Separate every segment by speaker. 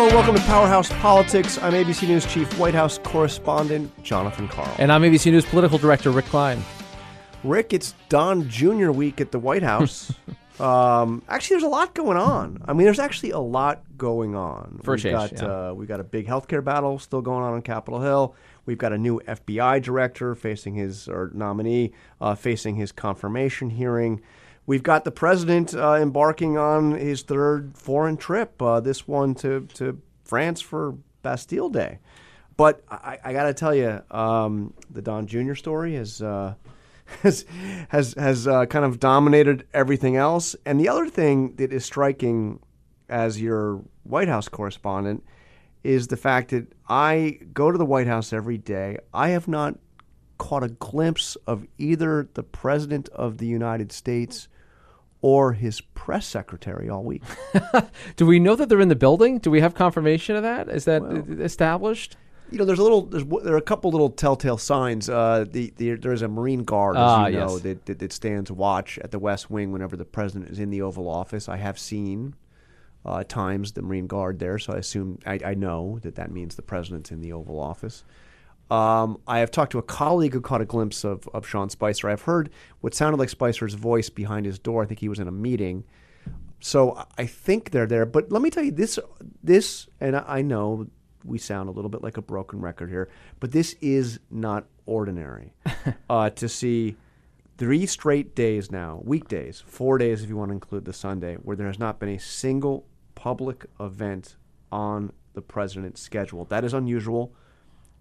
Speaker 1: Hello, welcome to Powerhouse Politics. I'm ABC News Chief White House correspondent Jonathan Karl.
Speaker 2: And I'm ABC News political director Rick Klein.
Speaker 1: Rick, it's Don Jr. week at the White House. um, actually, there's a lot going on. I mean, there's actually a lot going on.
Speaker 2: For
Speaker 1: we've
Speaker 2: change,
Speaker 1: got,
Speaker 2: yeah.
Speaker 1: uh, we've got a big healthcare battle still going on on Capitol Hill. We've got a new FBI director facing his, or nominee, uh, facing his confirmation hearing. We've got the president uh, embarking on his third foreign trip, uh, this one to, to France for Bastille Day. But I, I got to tell you, um, the Don Jr. story is uh, has has has uh, kind of dominated everything else. And the other thing that is striking, as your White House correspondent, is the fact that I go to the White House every day. I have not caught a glimpse of either the President of the United States or his press secretary all week.
Speaker 2: Do we know that they're in the building? Do we have confirmation of that? Is that established?
Speaker 1: You know, there's a little, there's, there are a couple little telltale signs. Uh, the, the there's a Marine Guard, as
Speaker 2: Ah,
Speaker 1: you know,
Speaker 2: yes.
Speaker 1: that, that that stands watch at the West Wing whenever the president is in the Oval Office. I have seen uh, times the Marine Guard there, so I assume I, I know that that means the president's in the Oval Office. Um, I have talked to a colleague who caught a glimpse of, of Sean Spicer. I've heard what sounded like Spicer's voice behind his door. I think he was in a meeting. So I- think they're there. But let me tell you this this and I I know we sound a little bit like a broken record here, but this is not ordinary. uh, to see three straight days now, weekdays, four days if you want to include the Sunday, where there has not been a single public event on the president's schedule. That is unusual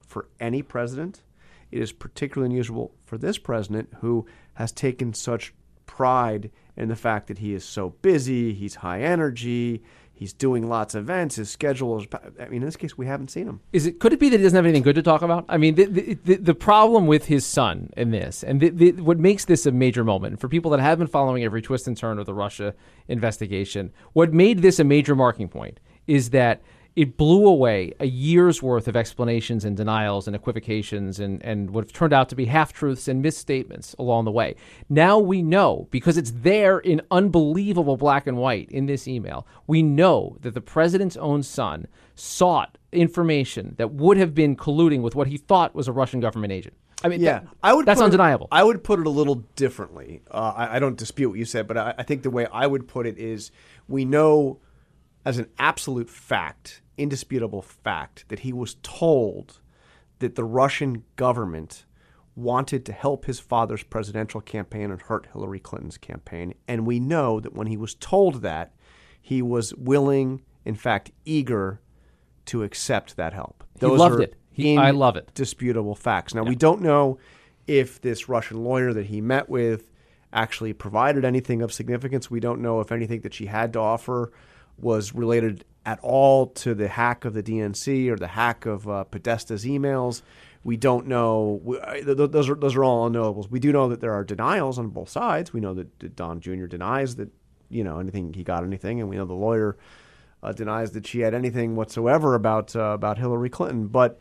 Speaker 1: for any president. It is particularly unusual for this president who has taken such pride in the fact that he is so busy, he's high energy, he's doing lots of events, his schedule is. I mean, in this case, we haven't seen him.
Speaker 2: Is it? Could it be that he doesn't have anything good to talk about? I mean, the the, the, the problem with his son in this, and the, the, what makes this a major moment for people that have been following every twist and turn of the Russia investigation, what made this a major marking point is that it blew away a year's worth of explanations and denials and equivocations and, and what have turned out to be half truths and misstatements along the way. Now we know, because it's there in unbelievable black and white in this email, we know that the president's own son sought information that would have been colluding with what he thought was a Russian government agent. I mean,
Speaker 1: Yeah,
Speaker 2: that-
Speaker 1: I would.
Speaker 2: That's
Speaker 1: put it-
Speaker 2: undeniable.
Speaker 1: I would put it a little differently. Uh, I, I don't dispute what you said, but I, I think the way I would put it is, we know, as an absolute fact, indisputable fact, that he was told that the Russian government wanted to help his father's presidential campaign and hurt Hillary Clinton's campaign, and we know that when he was told that, he was willing, in fact, eager to accept that help.
Speaker 2: He loved it. He- I love it.
Speaker 1: Disputable facts. Now we don't know if this Russian lawyer that he met with actually provided anything of significance. We don't know if anything that she had to offer was related at all to the hack of the DNC or the hack of uh, Podesta's emails. We don't know. We, th- th- those are those are all unknowables. We do know that there are denials on both sides. We know that, that Don Jr. denies that you know anything he got anything, and we know the lawyer uh, denies that she had anything whatsoever about uh, about Hillary Clinton. But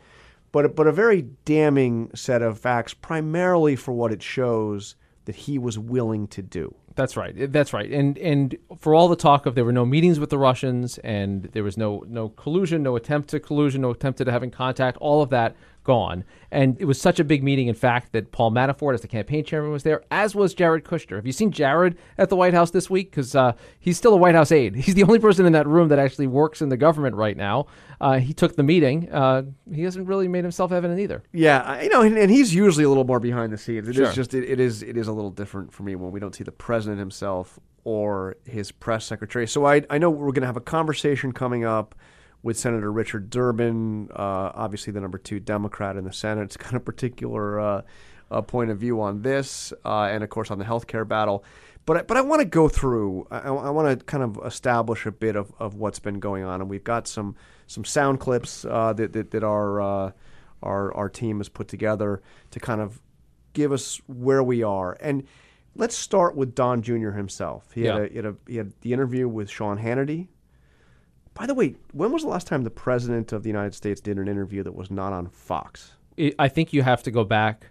Speaker 1: but but a very damning set of facts, primarily for what it shows that he was willing to do.
Speaker 2: That's right. That's right. And and for all the talk of there were no meetings with the Russians and there was no no collusion, no attempt to collusion, no attempt at having contact, all of that gone. And it was such a big meeting, in fact, that Paul Manafort, as the campaign chairman, was there, as was Jared Kushner. Have you seen Jared at the White House this week? Because uh, he's still a White House aide. He's the only person in that room that actually works in the government right now. Uh, he took the meeting. Uh, he hasn't really made himself evident either.
Speaker 1: Yeah, you know, and, and he's usually a little more behind the scenes. It is
Speaker 2: Sure.
Speaker 1: just it, it is it is a little different for me when we don't see the president himself or his press secretary. So I I know we're going to have a conversation coming up with Senator Richard Durbin, uh, obviously the number two Democrat in the Senate. It's kind of particular uh, uh, point of view on this, uh, and of course on the healthcare battle. But I, but I want to go through. I, I want to kind of establish a bit of, of what's been going on, and we've got some some sound clips uh, that, that that our uh, our our team has put together to kind of give us where we are. And let's start with Don Jr. himself. He, had, a, he, had, a, he had the interview with Sean Hannity. By the way, when was the last time the president of the United States did an interview that was not on Fox?
Speaker 2: I I think you have to go back.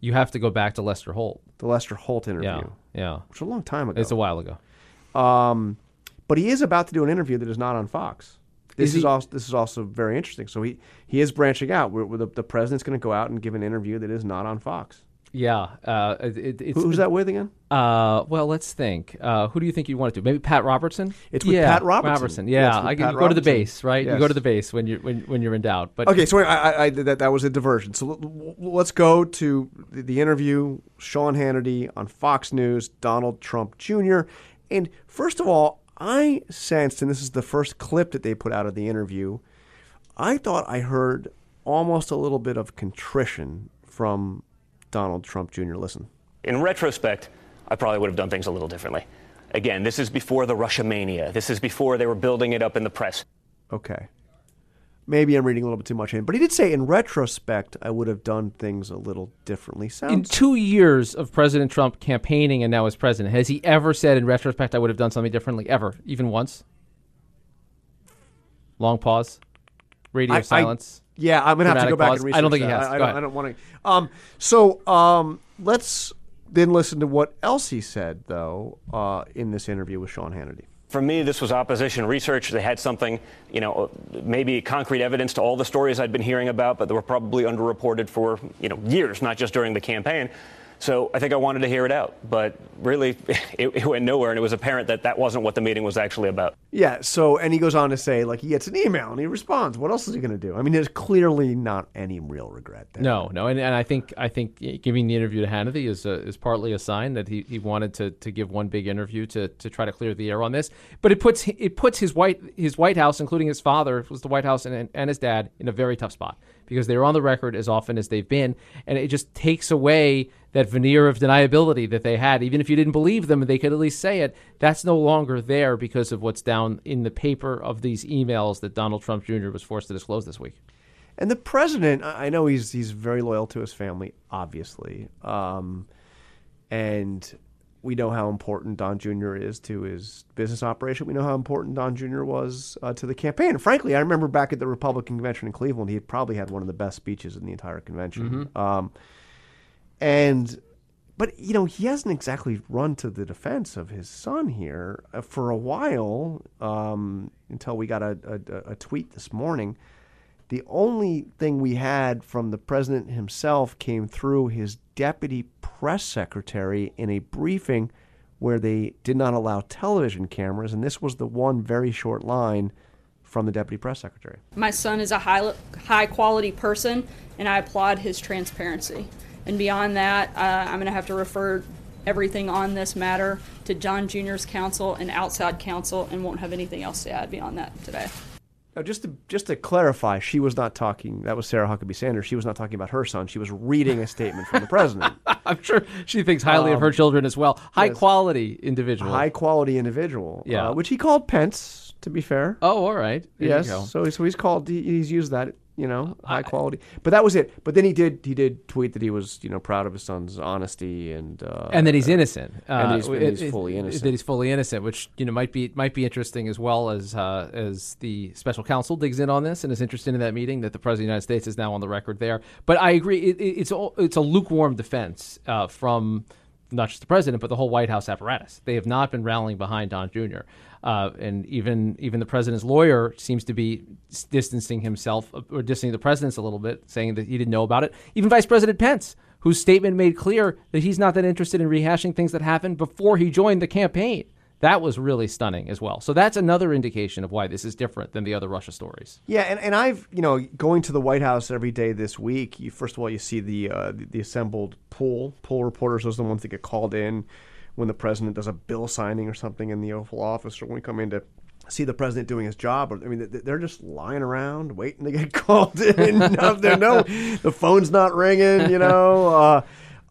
Speaker 2: You have to go back to Lester Holt.
Speaker 1: The Lester Holt interview,
Speaker 2: Yeah, yeah.
Speaker 1: which was a long time ago.
Speaker 2: It's a while ago.
Speaker 1: Um, but he is about to do an interview that is not on Fox. this
Speaker 2: Is
Speaker 1: is, also this is also very interesting. So he he is branching out. Where, where the, the president's going to go out and give an interview that is not on Fox.
Speaker 2: Yeah, uh, it, it- it's
Speaker 1: Who, who's that with again?
Speaker 2: Uh, well, let's think. Uh, who do you think you'd want to do? Maybe Pat Robertson.
Speaker 1: It's with
Speaker 2: yeah,
Speaker 1: Pat Robertson. Yeah,
Speaker 2: Yeah, I,
Speaker 1: Pat
Speaker 2: you go to the base, right? You go to the base when you're when when you're in doubt. But
Speaker 1: Okay, so I, I, I that that was a diversion. So l- l- let's go to the, the interview. Sean Hannity on Fox News, Donald Trump Jr. And first of all, I sensed, and this is the first clip that they put out of the interview. I thought I heard almost a little bit of contrition from Donald Trump Jr. Listen.
Speaker 3: In retrospect, I probably would have done things a little differently. Again, this is before the Russia mania. This is before they were building it up in the press.
Speaker 1: Okay. Maybe I'm reading a little bit too much in, but he did say in retrospect I would have done things a little differently. Sounds in
Speaker 2: two years of President Trump campaigning and now as president, has he ever said in retrospect I would have done something differently? Ever, even once? Long pause. Radio
Speaker 1: I- I-
Speaker 2: silence.
Speaker 1: Yeah, I'm gonna have to
Speaker 2: Dramatic
Speaker 1: go back
Speaker 2: pause.
Speaker 1: and research
Speaker 2: I don't think he has.
Speaker 1: I,
Speaker 2: Go
Speaker 1: I don't. I don't want to. Um, so um, let's then listen to what else he said though uh, in this interview with Sean Hannity.
Speaker 3: For me, this was opposition research. They had something, you know, maybe concrete evidence to all the stories I'd been hearing about, but they were probably underreported for, you know, years, not just during the campaign. So I think I wanted to hear it out, but really, it, it went nowhere, and it was apparent that that wasn't what the meeting was actually about.
Speaker 1: Yeah. So and he goes on to say like he gets an email and he responds. What else is he going to do? I mean, there's clearly not any real regret there.
Speaker 2: No, no, and, and I think I think giving the interview to Hannity is a, is partly a sign that he, he wanted to, to give one big interview to, to try to clear the air on this. But it puts it puts his white his White House, including his father, was the White House, and, and his dad, in a very tough spot because they were on the record as often as they've been, and it just takes away that veneer of deniability that they had. Even if you didn't believe them, they could at least say it. That's no longer there because of what's down in the paper of these emails that Donald Trump Jr. was forced to disclose this week.
Speaker 1: And the president, I know he's he's very loyal to his family, obviously, um, and we know how important Don Jr. is to his business operation. We know how important Don Jr. was uh, to the campaign. And frankly, I remember back at the Republican convention in Cleveland, he had probably had one of the best speeches in the entire convention. Um, and but you know he hasn't exactly run to the defense of his son here uh, for a while um, until we got a, a, a tweet this morning. The only thing we had from the president himself came through his deputy press secretary in a briefing where they did not allow television cameras, and this was the one very short line from the deputy press secretary.
Speaker 4: My son is a high, high quality person, and I applaud his transparency. And beyond that, uh, I'm going to have to refer everything on this matter to Don Jr.'s counsel and outside counsel, and won't have anything else to add beyond that today.
Speaker 1: Now, just to just to clarify, she was not talking. That was Sarah Huckabee Sanders. She was not talking about her son. She was reading a statement from the president.
Speaker 2: I'm sure she thinks highly of her children as well. High
Speaker 1: Um, yes.
Speaker 2: quality individual.
Speaker 1: High quality individual.
Speaker 2: Yeah.
Speaker 1: uh, which he called Pence. To be fair.
Speaker 2: oh, all right. There
Speaker 1: yes. So so he's called. He, he's used that. You know, high quality. But that was it. But then he did he did tweet that he was you know proud of his son's honesty and uh,
Speaker 2: and that he's innocent.
Speaker 1: and
Speaker 2: Uh,
Speaker 1: he's- and he's fully innocent.
Speaker 2: That he's fully innocent, which you know might be might be interesting as well as uh, as the special counsel digs in on this and is interested in that meeting that the president of the United States is now on the record there. But I agree, it, it, it's all, it's a lukewarm defense uh, from not just the president but the whole White House apparatus. They have not been rallying behind Don Jr. Uh, and even even the president's lawyer seems to be distancing himself uh, or distancing the president's a little bit, saying that he didn't know about it. Even Vice President Pence, whose statement made clear that he's not that interested in rehashing things that happened before he joined the campaign. That was really stunning as well. So that's another indication of why this is different than the other Russia stories.
Speaker 1: Yeah, and, and I've you know going to the White House every day this week. You first of all you see the uh, the, assembled pool pool reporters. Those are the ones that get called in when the president does a bill signing or something in the Oval Office, or when we come in to see the president doing his job. I mean, they- they're just lying around waiting to get called in. no, no, the phone's not ringing. You know.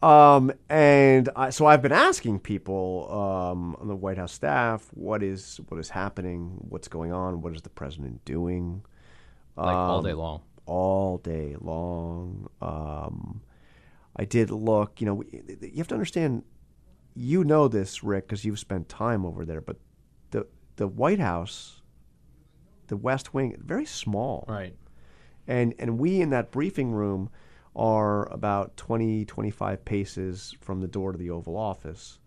Speaker 1: Uh, um, and I, so I've been asking people um, on the White House staff what is what is happening, what's going on, what is the president doing
Speaker 2: Like all
Speaker 1: Um,
Speaker 2: day long.
Speaker 1: all day long. Um, I did look. You know, you have to understand. You know this, Rick, because you've spent time over there. But the the White House, the West Wing, very small
Speaker 2: Right.
Speaker 1: and and we in that briefing room are about 20 25 paces from the door to the oval office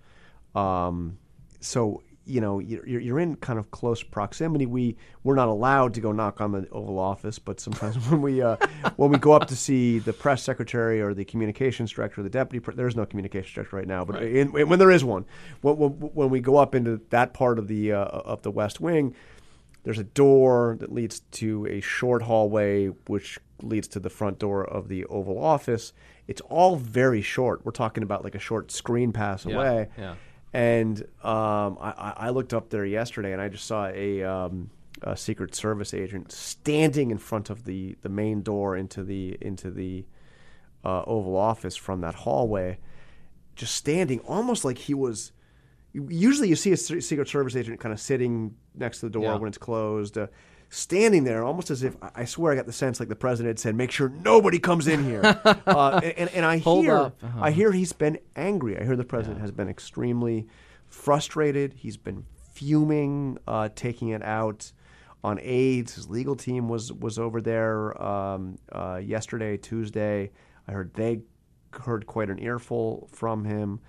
Speaker 1: um, so you know you're, you're in kind of close proximity. We we're not allowed to go knock on the Oval Office, but sometimes when we uh, when we go up to see the press secretary or the communications director, or the deputy, pre- there's no communications director right now, but
Speaker 2: Right.
Speaker 1: in, when there is one, when, when, when we go up into that part of the uh, of the West Wing, there's a door that leads to a short hallway, which leads to the front door of the Oval Office. It's all very short. We're talking about like a short screen pass
Speaker 2: Yeah,
Speaker 1: away.
Speaker 2: yeah.
Speaker 1: And um, I, I looked up there yesterday, and I just saw a, um, a Secret Service agent standing in front of the, the main door into the into the uh, Oval Office from that hallway, just standing, almost like he was. Usually, you see a Secret Service agent kind of sitting next to the door
Speaker 2: Yeah.
Speaker 1: when it's closed, uh, standing there, almost as if I- swear I got the sense like the president said, "Make sure nobody comes in here." uh, and, and I
Speaker 2: Hold
Speaker 1: hear.
Speaker 2: Uh-huh.
Speaker 1: I hear he's been angry. I hear the president has been extremely frustrated. He's been fuming, uh, taking it out on aides. His legal team was was over there um, uh, yesterday, Tuesday. I heard they heard quite an earful from him.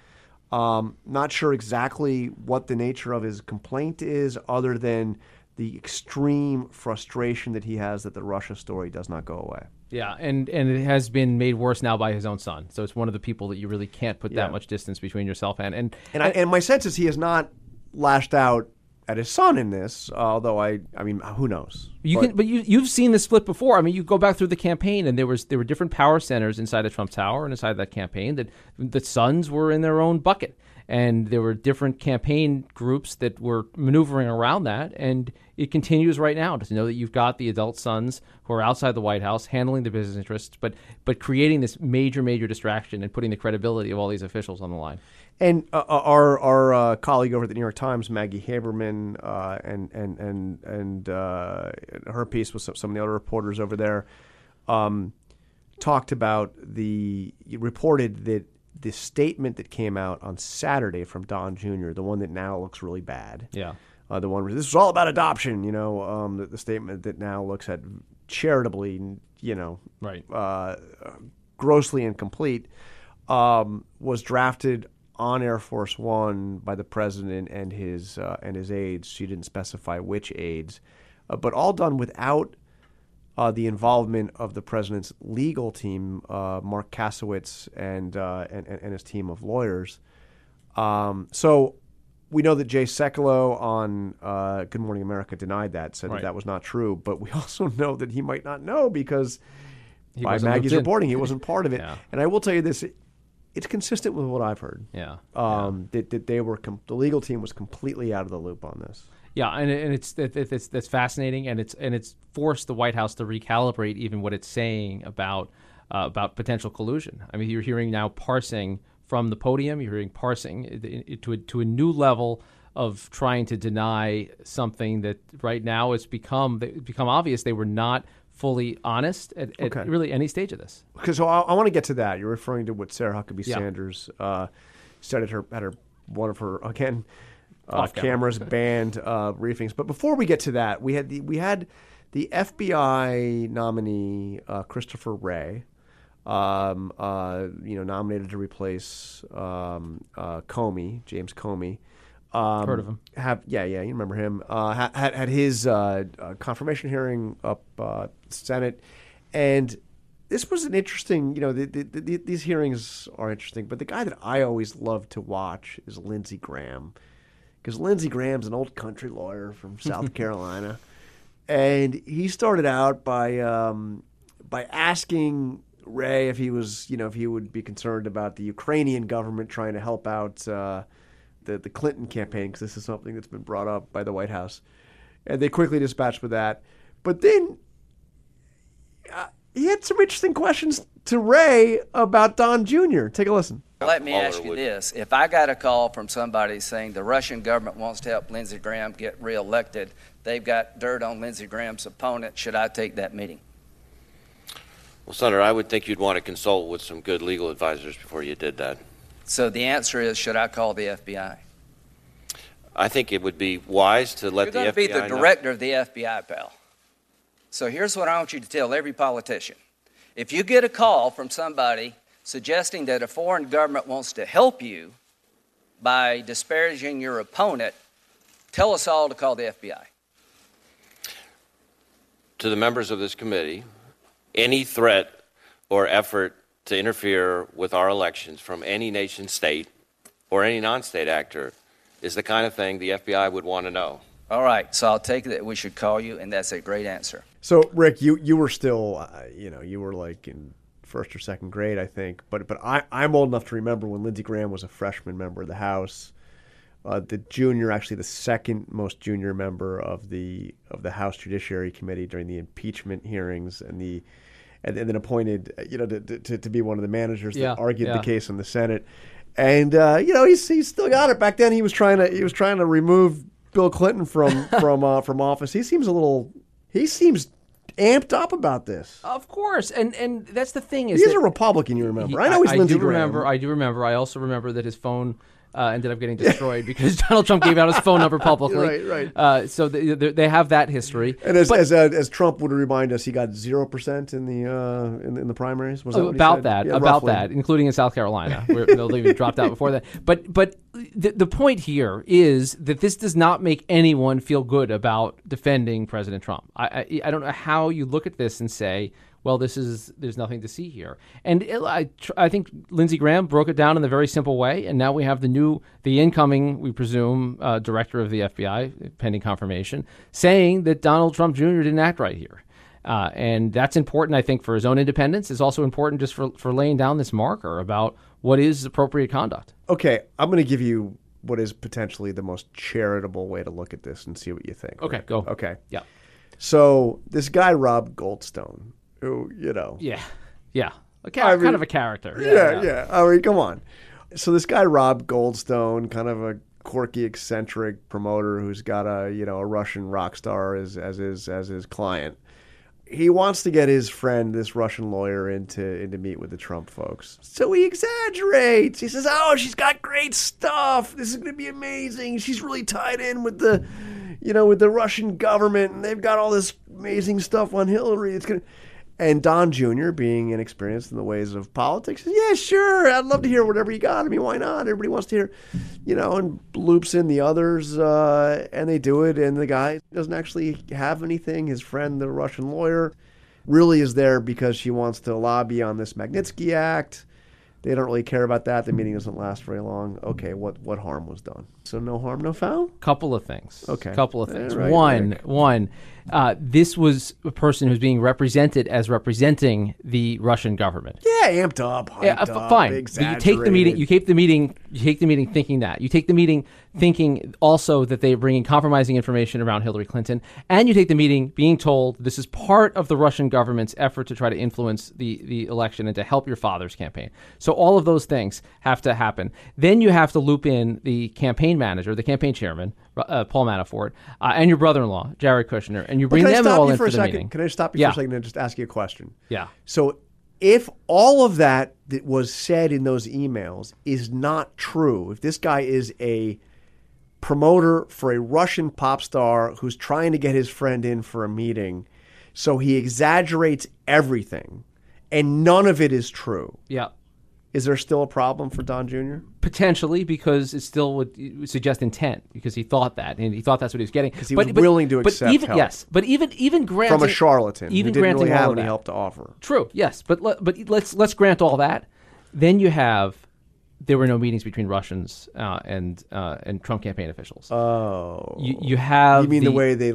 Speaker 1: Um, not sure exactly what the nature of his complaint is, other than the extreme frustration that he has that the Russia story does not go away.
Speaker 2: Yeah, and and it has been made worse now by his own son. So it's one of the people that you really can't put
Speaker 1: Yeah.
Speaker 2: that much distance between yourself and and
Speaker 1: And I, and my sense is he has not lashed out at his son in this. Although I, I mean, who knows?
Speaker 2: You
Speaker 1: But-
Speaker 2: can, but you you've seen this split before. I mean, you go back through the campaign, and there was there were different power centers inside of Trump Tower and inside that campaign. That the sons were in their own bucket, and there were different campaign groups that were maneuvering around that. And it continues right now to know that you've got the adult sons who are outside the White House handling the business interests, but but creating this major major distraction and putting the credibility of all these officials on the line.
Speaker 1: And uh, our our uh, colleague over at the New York Times, Maggie Haberman, uh, and and and and uh, her piece with some, some of the other reporters over there, um, talked about the reported that the statement that came out on Saturday from Don Jr., the one that now looks really bad,
Speaker 2: Yeah.
Speaker 1: uh, the one where this is all about adoption, you know, um, the, the statement that now looks at charitably, you know,
Speaker 2: Right.
Speaker 1: uh, grossly incomplete, um, was drafted on Air Force One by the president and his uh, and his aides. She didn't specify which aides, uh, but all done without uh, the involvement of the president's legal team, uh, Marc Kasowitz and, uh, and and his team of lawyers. Um, so we know that Jay Sekulow on uh, Good Morning America denied that, said
Speaker 2: Right.
Speaker 1: that that was not true. But we also know that he might not know because
Speaker 2: He
Speaker 1: by Maggie's reporting, he wasn't part of it.
Speaker 2: Yeah.
Speaker 1: And I will tell you this: it's consistent with what I've heard.
Speaker 2: Yeah.
Speaker 1: Um, that, that they were com- the legal team was completely out of the loop on this.
Speaker 2: Yeah, and, and it's it, it- it's that's fascinating, and it's and it's forced the White House to recalibrate even what it's saying about uh, about potential collusion. I mean, you're hearing now parsing from the podium. You're hearing parsing i- to a, to a new level of trying to deny something that right now it's become it's become obvious they were not fully honest at, at
Speaker 1: Okay.
Speaker 2: really any stage of this.
Speaker 1: Because so I, I want to get to that. You're referring to what Sarah Huckabee
Speaker 2: Yeah.
Speaker 1: Sanders uh, said at her at her one of her again uh, cameras banned uh, briefings. But before we get to that, we had the we had the FBI nominee uh, Christopher Wray, um, uh, you know, nominated to replace um, uh, Comey, James Comey. Um,
Speaker 2: Heard of him.
Speaker 1: Have yeah, yeah, you remember him? Uh, had had his uh, uh, confirmation hearing up uh, Senate, and this was an interesting. You know, the, the, the, these hearings are interesting, but the guy that I always love to watch is Lindsey Graham, because Lindsey Graham's an old country lawyer from South Carolina, and he started out by um, by asking Wray if he was, you know, if he would be concerned about the Ukrainian government trying to help out uh, the the Clinton campaign, because this is something that's been brought up by the White House, and they quickly dispatched with that. But then uh, he had some interesting questions to Wray about Don Jr. Take a listen.
Speaker 5: Let me ask you this. If I got a call from somebody saying the Russian government wants to help Lindsey Graham get reelected, they've got dirt on Lindsey Graham's opponent, should I take that meeting?
Speaker 6: Well, Senator, I would think you'd want to consult with some good legal advisors before you did that.
Speaker 5: So the answer is, should I call the FBI?
Speaker 6: I think it would be wise to let
Speaker 5: You're
Speaker 6: the
Speaker 5: FBI be the
Speaker 6: know-
Speaker 5: director of the FBI, pal. So here's what I want you to tell every politician. If you get a call from somebody suggesting that a foreign government wants to help you by disparaging your opponent, Tell us all to call the FBI.
Speaker 6: To the members of this committee, any threat or effort to interfere with our elections from any nation state or any non state actor is the kind of thing the FBI would want to know.
Speaker 5: All right, so I'll take it that we should call you, and that's a great answer.
Speaker 1: So, Rick, you you were still, uh, you know, you were like in first or second grade, I think. But but I I'm old enough to remember when Lindsey Graham was a freshman member of the House. Uh, the junior, actually the second most junior member of the of the House Judiciary Committee during the impeachment hearings, and the and, and then appointed, uh, you know, to, to, to be one of the managers
Speaker 2: Yeah,
Speaker 1: that argued
Speaker 2: yeah.
Speaker 1: the case in the Senate. And uh, you know, he's he's still got it. Back then, he was trying to he was trying to remove Bill Clinton from from uh, from office. He seems a little he seems amped up about this.
Speaker 2: Of course, and and that's the thing is
Speaker 1: He's a Republican, you remember?
Speaker 2: he-
Speaker 1: I know he's
Speaker 2: I,
Speaker 1: Lindsey
Speaker 2: do
Speaker 1: Graham.
Speaker 2: remember. I do remember. I also remember that his phone. Uh, ended up getting destroyed because Donald Trump gave out his phone number publicly.
Speaker 1: Right, right.
Speaker 2: Uh, so they, they they have that history.
Speaker 1: and as
Speaker 2: But-
Speaker 1: as, uh, as Trump would remind us, he got zero percent in the uh, in, in the primaries. Was that what he
Speaker 2: about
Speaker 1: said?
Speaker 2: that,
Speaker 1: Yeah,
Speaker 2: about
Speaker 1: roughly.
Speaker 2: that, including in South Carolina, where they'll even dropped out before that. But but the, the point here is that this does not make anyone feel good about defending President Trump. I, I I don't know how you look at this and say. Well, this is there's nothing to see here, and it, I tr- I think Lindsey Graham broke it down in a very simple way, and now we have the new the incoming we presume uh, director of the FBI pending confirmation saying that Donald Trump Jr. didn't act right here. Uh, and that's important, I think, for his own independence. It's also important just for, for laying down this marker about what is appropriate conduct.
Speaker 1: Okay, I'm going to give you what is potentially the most charitable way to look at this and see what you think.
Speaker 2: Okay,
Speaker 1: Rick.
Speaker 2: go.
Speaker 1: Okay,
Speaker 2: Yeah.
Speaker 1: so this guy Rob Goldstone, who you know,
Speaker 2: Yeah. Yeah. A cha-
Speaker 1: I mean-
Speaker 2: kind of a character.
Speaker 1: yeah, yeah. I mean, come on. So this guy Rob Goldstone, kind of a quirky, eccentric promoter who's got a you know a Russian rock star as as his as his client. He wants to get his friend, this Russian lawyer, into in to meet with the Trump folks. So he exaggerates. He says, "Oh, she's got great stuff. This is going to be amazing. She's really tied in with the, you know, with the Russian government, and they've got all this amazing stuff on Hillary. It's going to." And Don Jr., being inexperienced in the ways of politics, says, "Yeah, sure. I'd love to hear whatever you got. I mean, why not? Everybody wants to hear, you know." And loops in the others, uh, and they do it. And the guy doesn't actually have anything. His friend, the Russian lawyer, really is there because she wants to lobby on this Magnitsky Act. They don't really care about that. The meeting doesn't last very long. Okay, what what harm was done? So no harm, no foul.
Speaker 2: Couple of things.
Speaker 1: Okay.
Speaker 2: Couple of things.
Speaker 1: Right,
Speaker 2: one,
Speaker 1: Rick.
Speaker 2: one. Uh, this was a person who's being represented as representing the Russian government.
Speaker 1: Yeah, amped up,
Speaker 2: Yeah, uh,
Speaker 1: up,
Speaker 2: fine. You take the meeting. You take the meeting. You take the meeting thinking that. You take the meeting thinking also that they're bringing compromising information around Hillary Clinton, and you take the meeting being told this is part of the Russian government's effort to try to influence the the election and to help your father's campaign. So all of those things have to happen. Then you have to loop in the campaign manager, the campaign chairman, uh, Paul Manafort, uh, and your brother-in-law, Jared Kushner, and you bring
Speaker 1: can I
Speaker 2: them
Speaker 1: stop
Speaker 2: all
Speaker 1: you
Speaker 2: in
Speaker 1: for a
Speaker 2: the
Speaker 1: second?
Speaker 2: meeting.
Speaker 1: Can I stop you
Speaker 2: Yeah.
Speaker 1: for a second and just ask you a question?
Speaker 2: Yeah.
Speaker 1: So, if all of that that was said in those emails is not true, if this guy is a promoter for a Russian pop star who's trying to get his friend in for a meeting, so he exaggerates everything, and none of it is true,
Speaker 2: Yeah.
Speaker 1: Is there still a problem for Don Jr.?
Speaker 2: Potentially, because it still would suggest intent, because he thought that, and he thought that's what he was getting. Because
Speaker 1: he was willing to
Speaker 2: but
Speaker 1: accept
Speaker 2: even,
Speaker 1: help.
Speaker 2: Yes, but even even granting
Speaker 1: From a charlatan
Speaker 2: even
Speaker 1: who didn't
Speaker 2: granting
Speaker 1: really have any help to offer.
Speaker 2: True. Yes, but let, but let's let's grant all that. Then you have there were no meetings between Russians uh, and uh, and Trump campaign officials.
Speaker 1: Oh,
Speaker 2: you you have
Speaker 1: you mean the,
Speaker 2: the
Speaker 1: way they?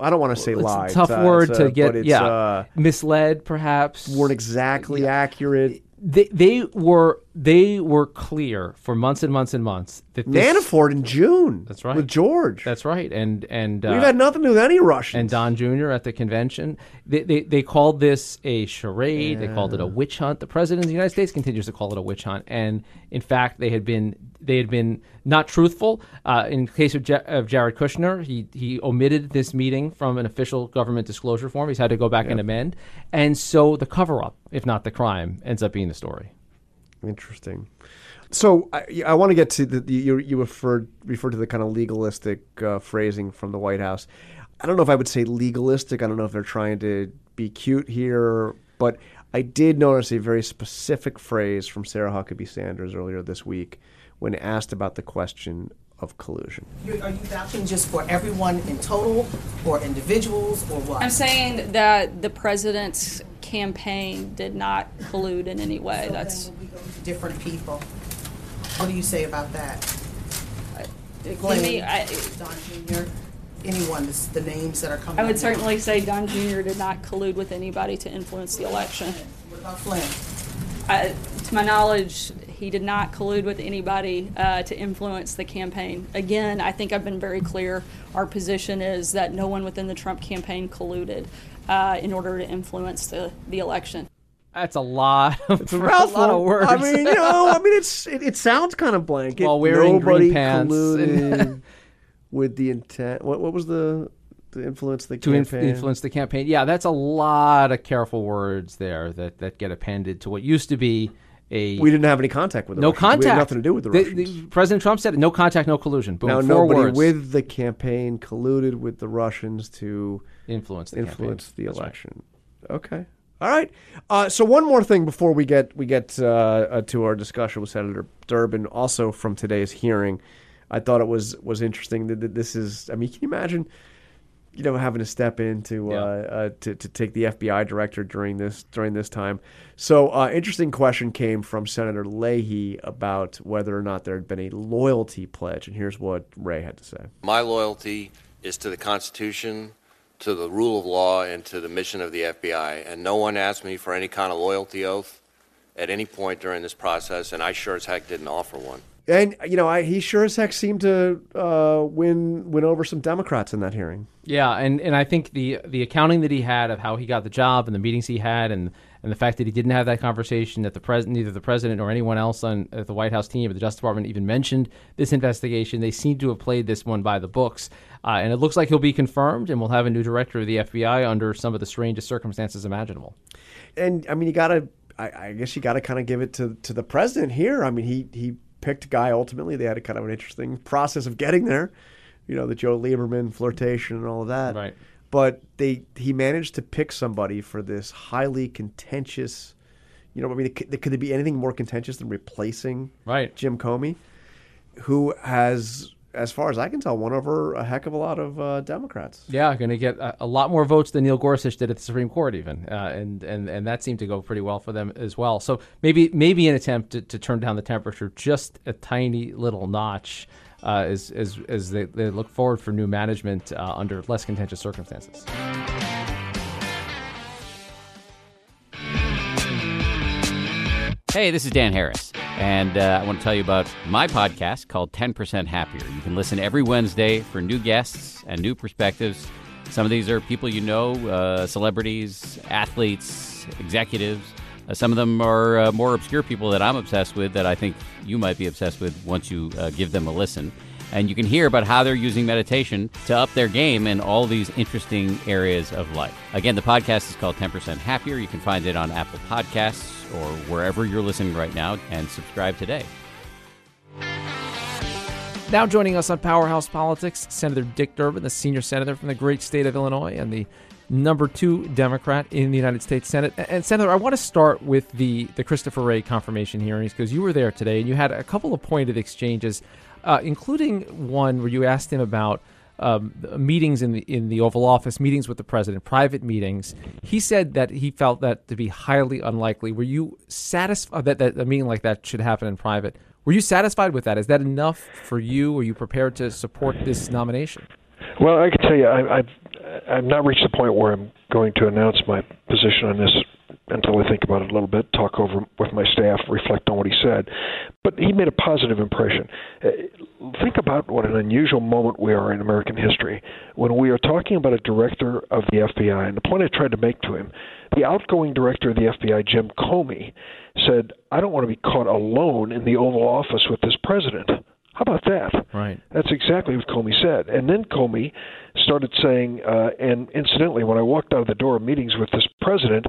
Speaker 1: I don't want to say
Speaker 2: it's
Speaker 1: lie.
Speaker 2: a tough
Speaker 1: uh,
Speaker 2: word to get.
Speaker 1: but
Speaker 2: yeah,
Speaker 1: uh,
Speaker 2: misled perhaps.
Speaker 1: weren't exactly accurate.
Speaker 2: They they were they were clear for months and months and months that this,
Speaker 1: Manafort in June.
Speaker 2: That's right.
Speaker 1: With George.
Speaker 2: That's right, and and uh,
Speaker 1: We've had nothing to do with any Russians.
Speaker 2: and Don Jr. at the convention. They, they, they called this a charade. They called it a witch hunt. The president of the United States continues to call it a witch hunt. And in fact, they had been they had been not truthful. Uh, in case of, Ja- of Jared Kushner, he he omitted this meeting from an official government disclosure form. He's had to go back and amend. And so the cover up, if not the crime, ends up being the story.
Speaker 1: Interesting. So I, I want to get to the, the you you referred referred to the kind of legalistic uh, phrasing from the White House. I don't know if I would say legalistic. I don't know if they're trying to be cute here, but I did notice a very specific phrase from Sarah Huckabee Sanders earlier this week when asked about the question of collusion.
Speaker 7: You're, are you vouching just for everyone in total, or individuals, or what?
Speaker 4: I'm saying that the president's campaign did not collude in any way.
Speaker 7: So
Speaker 4: That's
Speaker 7: then when we go to different people. What do you say about that? Glenn,
Speaker 4: me. I,
Speaker 7: Don Jr., anyone, this- the names that are coming.
Speaker 4: I would certainly say Don Jr. did not collude with anybody to influence the election.
Speaker 7: What about Flynn?
Speaker 4: I, to my knowledge, he did not collude with anybody uh, to influence the campaign. Again, I think I've been very clear. Our position is that no one within the Trump campaign colluded uh, in order to influence the, the election.
Speaker 2: That's a lot. Of,
Speaker 1: It's a mouthful.
Speaker 2: lot of words.
Speaker 1: I mean, you know, I mean, it's it, it sounds kind of blank.
Speaker 2: While wearing
Speaker 1: Nobody
Speaker 2: green pants
Speaker 1: colluded with the intent. What what was the the influence the
Speaker 2: to inf-
Speaker 1: campaign?
Speaker 2: influence the campaign. Yeah, that's a lot of careful words there that, that get appended to what used to be a
Speaker 1: We didn't have any contact with the
Speaker 2: no
Speaker 1: Russians.
Speaker 2: contact.
Speaker 1: We had nothing to do with the,
Speaker 2: The-
Speaker 1: Russians.
Speaker 2: the- President Trump said no contact, no collusion. Boom,
Speaker 1: now
Speaker 2: four
Speaker 1: nobody
Speaker 2: words.
Speaker 1: with the campaign colluded with the Russians to
Speaker 2: influence the
Speaker 1: influence
Speaker 2: campaign.
Speaker 1: the
Speaker 2: That's right.
Speaker 1: election. Okay. All right. Uh, so one more thing before we get we get uh, uh, to our discussion with Senator Durbin, also from today's hearing, I thought it was was interesting that, that this is. I mean, can you imagine? You know, having to step in to,
Speaker 2: Yeah.
Speaker 1: uh, uh, to to take the FBI director during this during this time. So, uh, interesting question came from Senator Leahy about whether or not there had been a loyalty pledge, and here's what Wray had to say.
Speaker 6: My loyalty is to the Constitution, to the rule of law, and to the mission of the FBI. And no one asked me for any kind of loyalty oath at any point during this process, and I sure as heck didn't offer one.
Speaker 1: And you know, I, he sure as heck seemed to uh, win win over some Democrats in that hearing.
Speaker 2: Yeah, and, and I think the the accounting that he had of how he got the job and the meetings he had and and the fact that he didn't have that conversation that the president neither the president or anyone else on at the White House team or the Justice Department even mentioned this investigation. They seem to have played this one by the books, uh, and it looks like he'll be confirmed, and we'll have a new director of the FBI under some of the strangest circumstances imaginable.
Speaker 1: And I mean, you got to. I, I guess you got to kind of give it to to the president here. I mean, he he picked guy. Ultimately, they had a kind of an interesting process of getting there. You know, the Joe Lieberman flirtation and all of that.
Speaker 2: Right.
Speaker 1: But they he managed to pick somebody for this highly contentious. You know, I mean, could, could there be anything more contentious than replacing
Speaker 2: Right.
Speaker 1: Jim Comey, who has, as far as I can tell, won over a heck of a lot of uh, Democrats.
Speaker 2: Yeah, going to get a, a lot more votes than Neil Gorsuch did at the Supreme Court, even, uh, and and and that seemed to go pretty well for them as well. So maybe maybe an attempt to, to turn down the temperature just a tiny little notch, as as as they, they look forward for new management uh, under less contentious circumstances.
Speaker 8: Hey, this is Dan Harris, and uh, I want to tell you about my podcast called 10% Happier. You can listen every Wednesday for new guests and new perspectives. Some of these are people you know, uh, celebrities, athletes, executives. Uh, some of them are uh, more obscure people that I'm obsessed with that I think you might be obsessed with once you uh, give them a listen. And you can hear about how they're using meditation to up their game in all these interesting areas of life. Again, the podcast is called 10% Happier. You can find it on Apple Podcasts or wherever you're listening right now and subscribe today.
Speaker 2: Now joining us on Powerhouse Politics, Senator Dick Durbin, the senior senator from the great state of Illinois and the number two Democrat in the United States Senate. And Senator, I want to start with the the Christopher Wray confirmation hearings because you were there today and you had a couple of pointed exchanges, uh, including one where you asked him about. Um, meetings in the in the Oval Office, meetings with the president, private meetings. He said that he felt that to be highly unlikely. Were you satisfied that, that a meeting like that should happen in private? Were you satisfied with that? Is that enough for you? Were you prepared to support this nomination?
Speaker 9: Well, I can tell you, I, I've I've not reached the point where I'm going to announce my position on this until I think about it a little bit, talk over with my staff, reflect on what he said. But he made a positive impression. Uh, Think about what an unusual moment we are in American history when we are talking about a director of the FBI. And the point I tried to make to him, the outgoing director of the FBI, Jim Comey, said, "I don't want to be caught alone in the Oval Office with this president." How about that?
Speaker 2: Right.
Speaker 9: That's exactly what Comey said. And then Comey started saying, uh, and incidentally, when I walked out of the door of meetings with this president,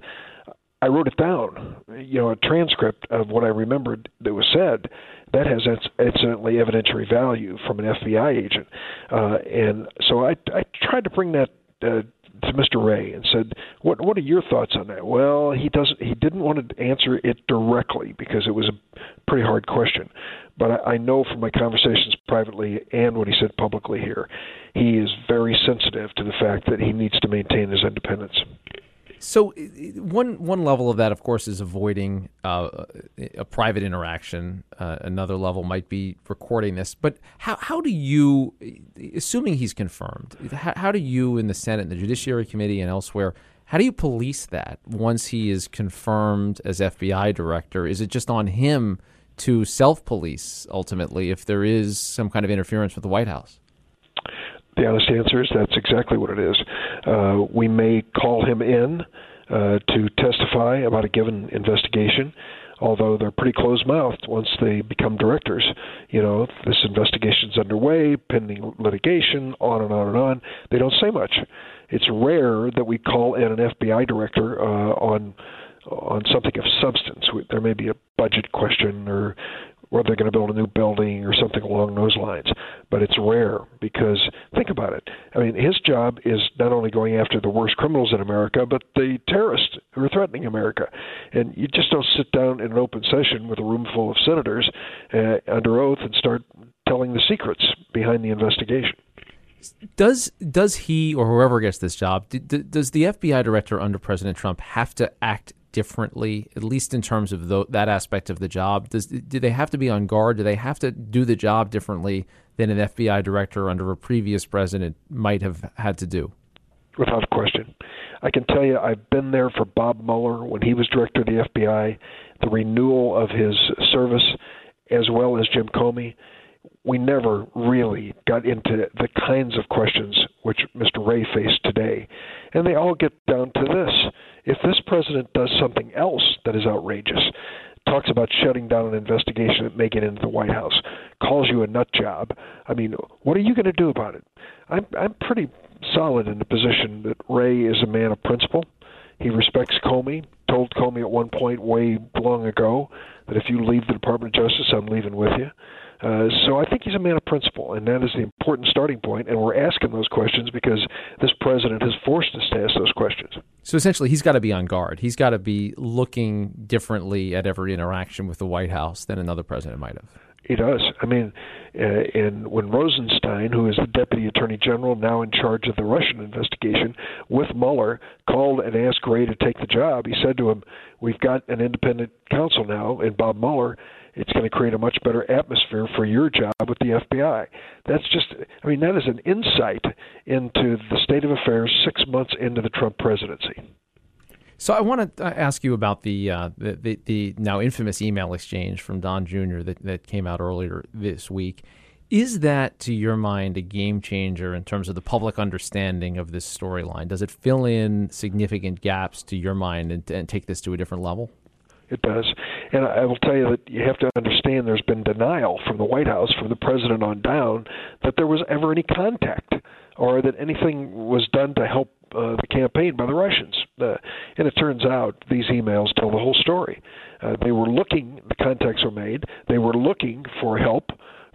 Speaker 9: I wrote it down, you know, a transcript of what I remembered that was said. That has inc- incidentally evidentiary value from an FBI agent. Uh, and so I, I tried to bring that uh, to Mr. Wray and said, "What what are your thoughts on that?" Well, he doesn't. He didn't want to answer it directly because it was a pretty hard question. But I, I know from my conversations privately and what he said publicly here, he is very sensitive to the fact that he needs to maintain his independence.
Speaker 2: So one one level of that, of course, is avoiding uh, a private interaction. Uh, another level might be recording this. But how how do you, assuming he's confirmed, how, how do you in the Senate, and the Judiciary Committee, and elsewhere, how do you police that once he is confirmed as FBI director? Is it just on him to self police ultimately if there is some kind of interference with the White House?
Speaker 9: The honest answer is that's exactly what it is. Uh, we may call him in uh, to testify about a given investigation, although they're pretty closed-mouthed once they become directors. You know, this investigation's underway, pending litigation, on and on and on. They don't say much. It's rare that we call in an FBI director uh, on on something of substance. There may be a budget question or whether they're going to build a new building or something along those lines. But it's rare because think about it. I mean, his job is not only going after the worst criminals in America, but the terrorists who are threatening America. And you just don't sit down in an open session with a room full of senators uh, under oath and start telling the secrets behind the investigation.
Speaker 2: Does does he or whoever gets this job does the FBI director under President Trump have to act differently, at least in terms of the, that aspect of the job? Does, do they have to be on guard? Do they have to do the job differently than an FBI director under a previous president might have had to do?
Speaker 9: Without question. I can tell you, I've been there for Bob Mueller when he was director of the FBI, the renewal of his service, as well as Jim Comey we never really got into the kinds of questions which Mr. Wray faced today. And they all get down to this. If this president does something else that is outrageous, talks about shutting down an investigation that may get into the White House, calls you a nut job, I mean, what are you going to do about it? I'm, I'm pretty solid in the position that Wray is a man of principle. He respects Comey, told Comey at one point way long ago that if you leave the Department of Justice, I'm leaving with you. Uh, so I think he's a man of principle, and that is the important starting point. And we're asking those questions because this president has forced us to ask those questions.
Speaker 2: So essentially, he's got to be on guard. He's got to be looking differently at every interaction with the White House than another president might have.
Speaker 9: He does. I mean, uh, and when Rosenstein, who is the deputy attorney general now in charge of the Russian investigation, with Mueller, called and asked Wray to take the job, he said to him, "We've got an independent counsel now in Bob Mueller, it's going to create a much better atmosphere for your job with the FBI. That's just, I mean, that is an insight into the state of affairs six months into the Trump presidency.
Speaker 2: So I want to uh, ask you about the, uh, the, the, the now infamous email exchange from Don Jr. that, that came out earlier this week. Is that, to your mind, a game changer in terms of the public understanding of this storyline? Does it fill in significant gaps to your mind and, and take this to a different level?
Speaker 9: It does. And I will tell you that you have to understand there's been denial from the White House, from the president on down, that there was ever any contact or that anything was done to help uh, the campaign by the Russians. Uh, and it turns out these emails tell the whole story. Uh, they were looking, the contacts were made, they were looking for help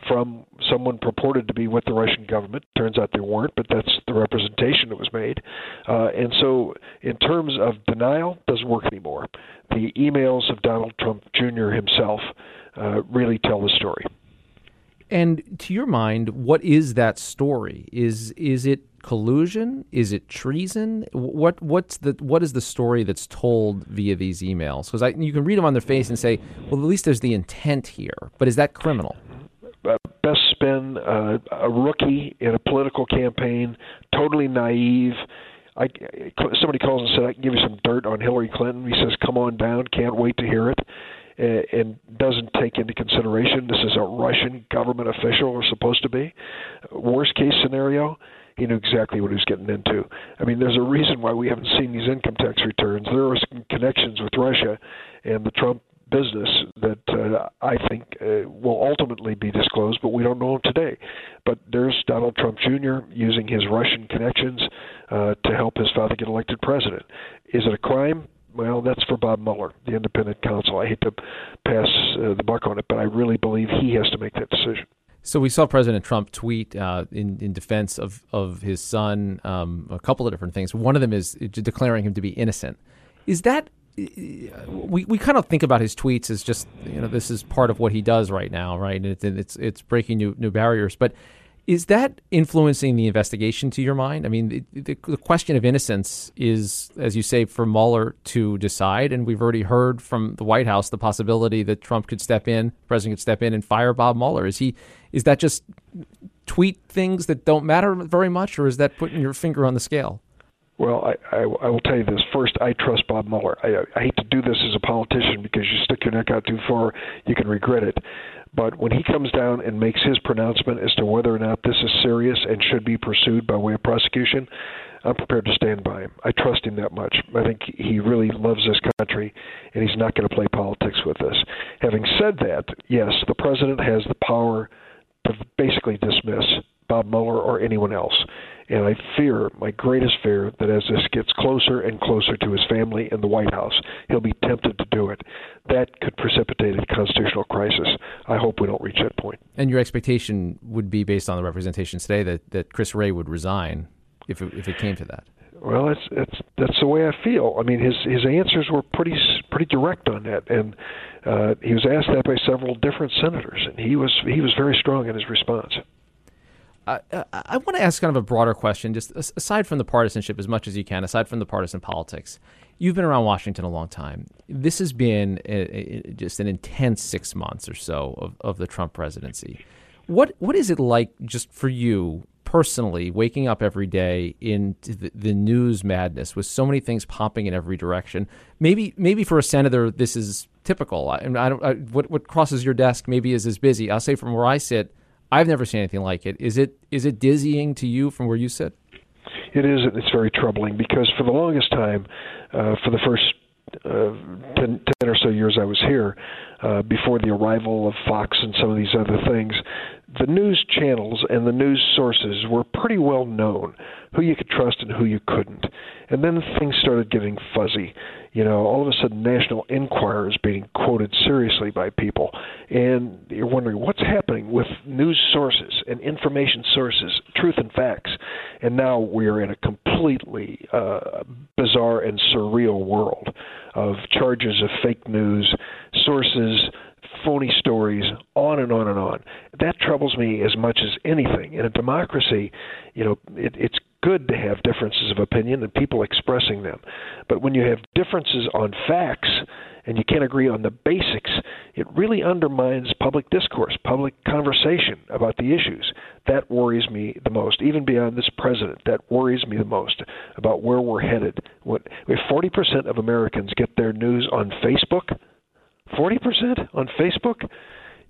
Speaker 9: from someone purported to be with the Russian government. Turns out they weren't, but that's the representation that was made. Uh, and so, in terms of denial, doesn't work anymore. The emails of Donald Trump Jr. himself uh, really tell the story.
Speaker 2: And to your mind, what is that story? Is is it collusion? Is it treason? What what's the what is the story that's told via these emails? Because you can read them on their face and say, well, at least there's the intent here. But is that criminal?
Speaker 9: Uh, best spin uh, a rookie in a political campaign, totally naive. I, somebody calls and said, "I can give you some dirt on Hillary Clinton." He says, "Come on down, can't wait to hear it," and doesn't take into consideration this is a Russian government official or supposed to be. Worst case scenario, he knew exactly what he was getting into. I mean, there's a reason why we haven't seen these income tax returns. There are some connections with Russia, and the Trump business that uh, I think uh, will ultimately be disclosed, but we don't know today. But there's Donald Trump Jr. using his Russian connections uh, to help his father get elected president. Is it a crime? Well, that's for Bob Mueller, the independent counsel. I hate to pass uh, the buck on it, but I really believe he has to make that decision.
Speaker 2: So we saw President Trump tweet uh, in in defense of of his son um, a couple of different things. One of them is declaring him to be innocent. Is that we, we kind of think about his tweets as just you know this is part of what he does right now, right? And it's it's, breaking new new barriers. But is that influencing the investigation to your mind? I mean, the, the, the, question of innocence is, as you say, for Mueller to decide. And we've already heard from the White House the possibility that Trump could step in, president could step in and fire Bob Mueller. Is he? Is that just tweet things that don't matter very much, or is that putting your finger on the scale?
Speaker 9: Well, I, I, I will tell you this. First, I trust Bob Mueller. I, I hate to do this as a politician because you stick your neck out too far, you can regret it. But when he comes down and makes his pronouncement as to whether or not this is serious and should be pursued by way of prosecution, I'm prepared to stand by him. I trust him that much. I think he really loves this country, and he's not going to play politics with this. Having said that, yes, the president has the power to basically dismiss Bob Mueller or anyone else. And I fear, my greatest fear, that as this gets closer and closer to his family in the White House, he'll be tempted to do it. That could precipitate a constitutional crisis. I hope we don't reach that point.
Speaker 2: And your expectation would be, based on the representations today, that, that Chris Wray would resign if it, if it came to that.
Speaker 9: Well, that's that's that's the way I feel. I mean, his his answers were pretty pretty direct on that, and uh, he was asked that by several different senators, and he was he was very strong in his response.
Speaker 2: I, I want to ask kind of a broader question, just aside from the partisanship as much as you can, aside from the partisan politics. You've been around Washington a long time. This has been a, a, just an intense six months or so of, of the Trump presidency. What what is it like just for you personally, waking up every day into the, the news madness with so many things popping in every direction? Maybe maybe for a senator this is typical. I, I don't. I, what what crosses your desk maybe is as busy. I'll say from where I sit I've never seen anything like it. Is it is it dizzying to you from where you sit?
Speaker 9: It is. It's very troubling because for the longest time, uh, for the first uh, 10, 10 or so years I was here, uh, before the arrival of Fox and some of these other things, the news channels and the news sources were pretty well known, who you could trust and who you couldn't. And then things started getting fuzzy. You know, all of a sudden, National Enquirer is being quoted seriously by people, and you're wondering what's happening with news sources and information sources, truth and facts. And now we are in a completely uh, bizarre and surreal world of charges of fake news, sources phony stories, on and on and on. That troubles me as much as anything. In a democracy, you know, it, it's good to have differences of opinion and people expressing them. But when you have differences on facts and you can't agree on the basics, it really undermines public discourse, public conversation about the issues. That worries me the most, even beyond this president. That worries me the most about where we're headed. What, if 40% of Americans get their news on Facebook, 40% on Facebook,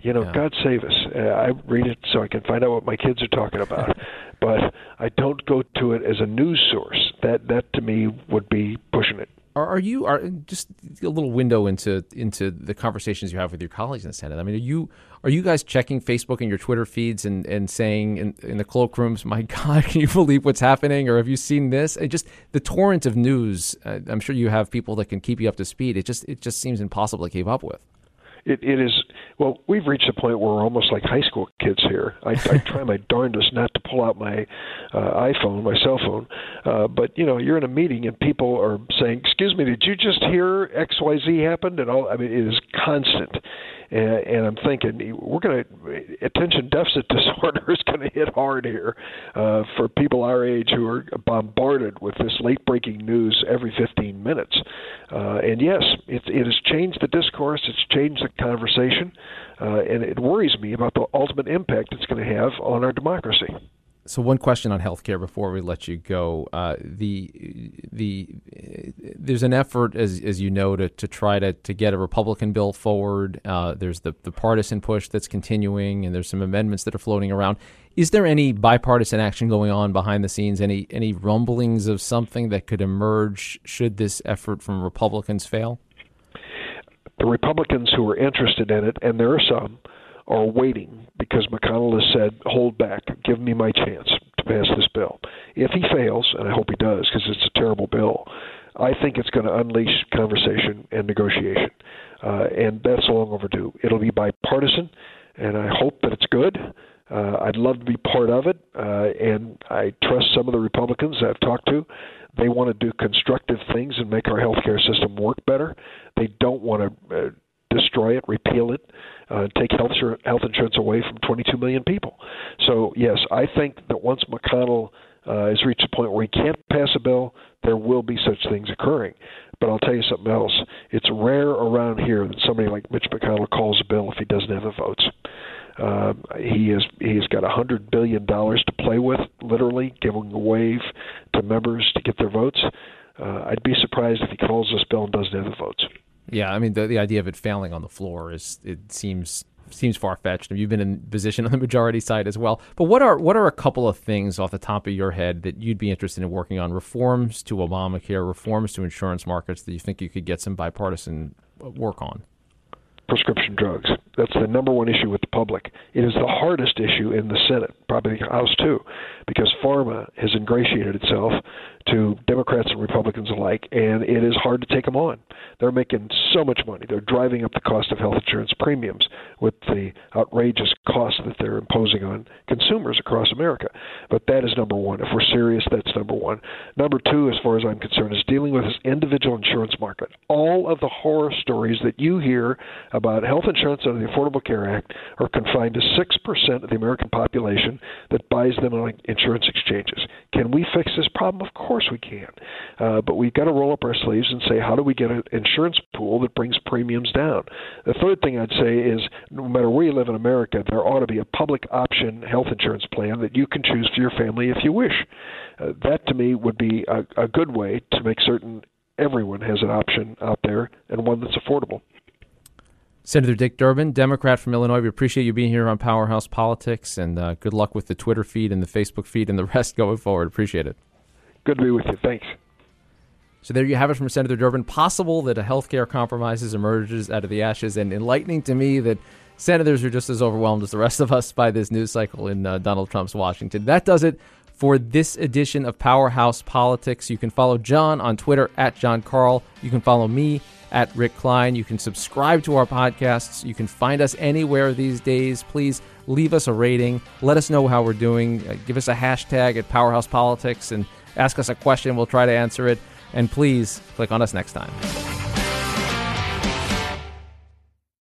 Speaker 9: you know, yeah. God save us. Uh, I read it so I can find out what my kids are talking about, but I don't go to it as a news source. That that to me would be pushing it.
Speaker 2: Are, are you are just a little window into into the conversations you have with your colleagues in the Senate? I mean, are you are you guys checking Facebook and your Twitter feeds and, and saying in, in the cloakrooms, "My God, can you believe what's happening?" Or have you seen this? It just the torrent of news. Uh, I'm sure you have people that can keep you up to speed. It just it just seems impossible to keep up with
Speaker 9: it, it is well we've reached a point where we're almost like high school kids here. I, I try my darndest not to pull out my uh, iphone my cell phone. Uh, but you know you're in a meeting and people are saying excuse me did you just hear xyz happened? And all i mean it is constant and, and I'm thinking we're going to attention deficit disorder is going to hit hard here uh, for people our age who are bombarded with this late breaking news every 15 minutes. Uh, and yes, it, it has changed the discourse, it's changed the conversation, uh, and it worries me about the ultimate impact it's going to have on our democracy.
Speaker 2: So one question on healthcare before we let you go. Uh, the the there's an effort, as as you know, to, to try to, to get a Republican bill forward. Uh, there's the, the partisan push that's continuing, and there's some amendments that are floating around. Is there any bipartisan action going on behind the scenes? Any any rumblings of something that could emerge should this effort from Republicans fail?
Speaker 9: The Republicans who are interested in it, and there are some, are waiting because McConnell has said, hold back, give me my chance to pass this bill. If he fails, and I hope he does because it's a terrible bill, I think it's going to unleash conversation and negotiation. Uh, and that's long overdue. It'll be bipartisan, and I hope that it's good. Uh, I'd love to be part of it, uh, and I trust some of the Republicans I've talked to. They want to do constructive things and make our healthcare system work better. They don't want to uh, destroy it, repeal it, uh, take health, health insurance away from 22 million people. So, yes, I think that once McConnell uh, has reached a point where he can't pass a bill, there will be such things occurring. But I'll tell you something else. It's rare around here that somebody like Mitch McConnell calls a bill if he doesn't have the votes. Uh, he has he's got a hundred billion dollars to play with, literally giving away to members to get their votes. Uh, I'd be surprised if he calls this bill and doesn't have the votes.
Speaker 2: Yeah, I mean the the idea of it failing on the floor is it seems seems far fetched. You've been in position on the majority side as well. But what are what are a couple of things off the top of your head that you'd be interested in working on? Reforms to Obamacare, reforms to insurance markets that you think you could get some bipartisan uh, work on?
Speaker 9: prescription drugs. That's the number one issue with the public. It is the hardest issue in the Senate, probably the House too, because pharma has ingratiated itself to Democrats and Republicans alike, and it is hard to take them on. They're making so much money. They're driving up the cost of health insurance premiums with the outrageous costs that they're imposing on consumers across America. But that is number one. If we're serious, that's number one. Number two, as far as I'm concerned, is dealing with this individual insurance market. All of the horror stories that you hear about health insurance under the Affordable Care Act are confined to 6% of the American population that buys them on insurance exchanges. Can we fix this problem? Of course we can. Uh, but we've got to roll up our sleeves and say, how do we get an insurance pool that brings premiums down? The third thing I'd say is no matter where you live in America, there ought to be a public option health insurance plan that you can choose for your family if you wish. Uh, that to me would be a, a good way to make certain everyone has an option out there and one that's affordable.
Speaker 2: Senator Dick Durbin, Democrat from Illinois. We appreciate you being here on Powerhouse Politics, and uh, good luck with the Twitter feed and the Facebook feed and the rest going forward. Appreciate it.
Speaker 9: Good to be with you. Thanks.
Speaker 2: So there you have it from Senator Durbin. Possible that a healthcare compromise emerges out of the ashes, and enlightening to me that senators are just as overwhelmed as the rest of us by this news cycle in uh, Donald Trump's Washington. That does it for this edition of Powerhouse Politics. You can follow Jon on Twitter at Jon Karl. You can follow me at Rick Klein. You can subscribe to our podcasts. You can find us anywhere these days. Please leave us a rating. Let us know how we're doing. Uh, give us a hashtag at Powerhouse Politics and ask us a question. We'll try to answer it. And please click on us next time.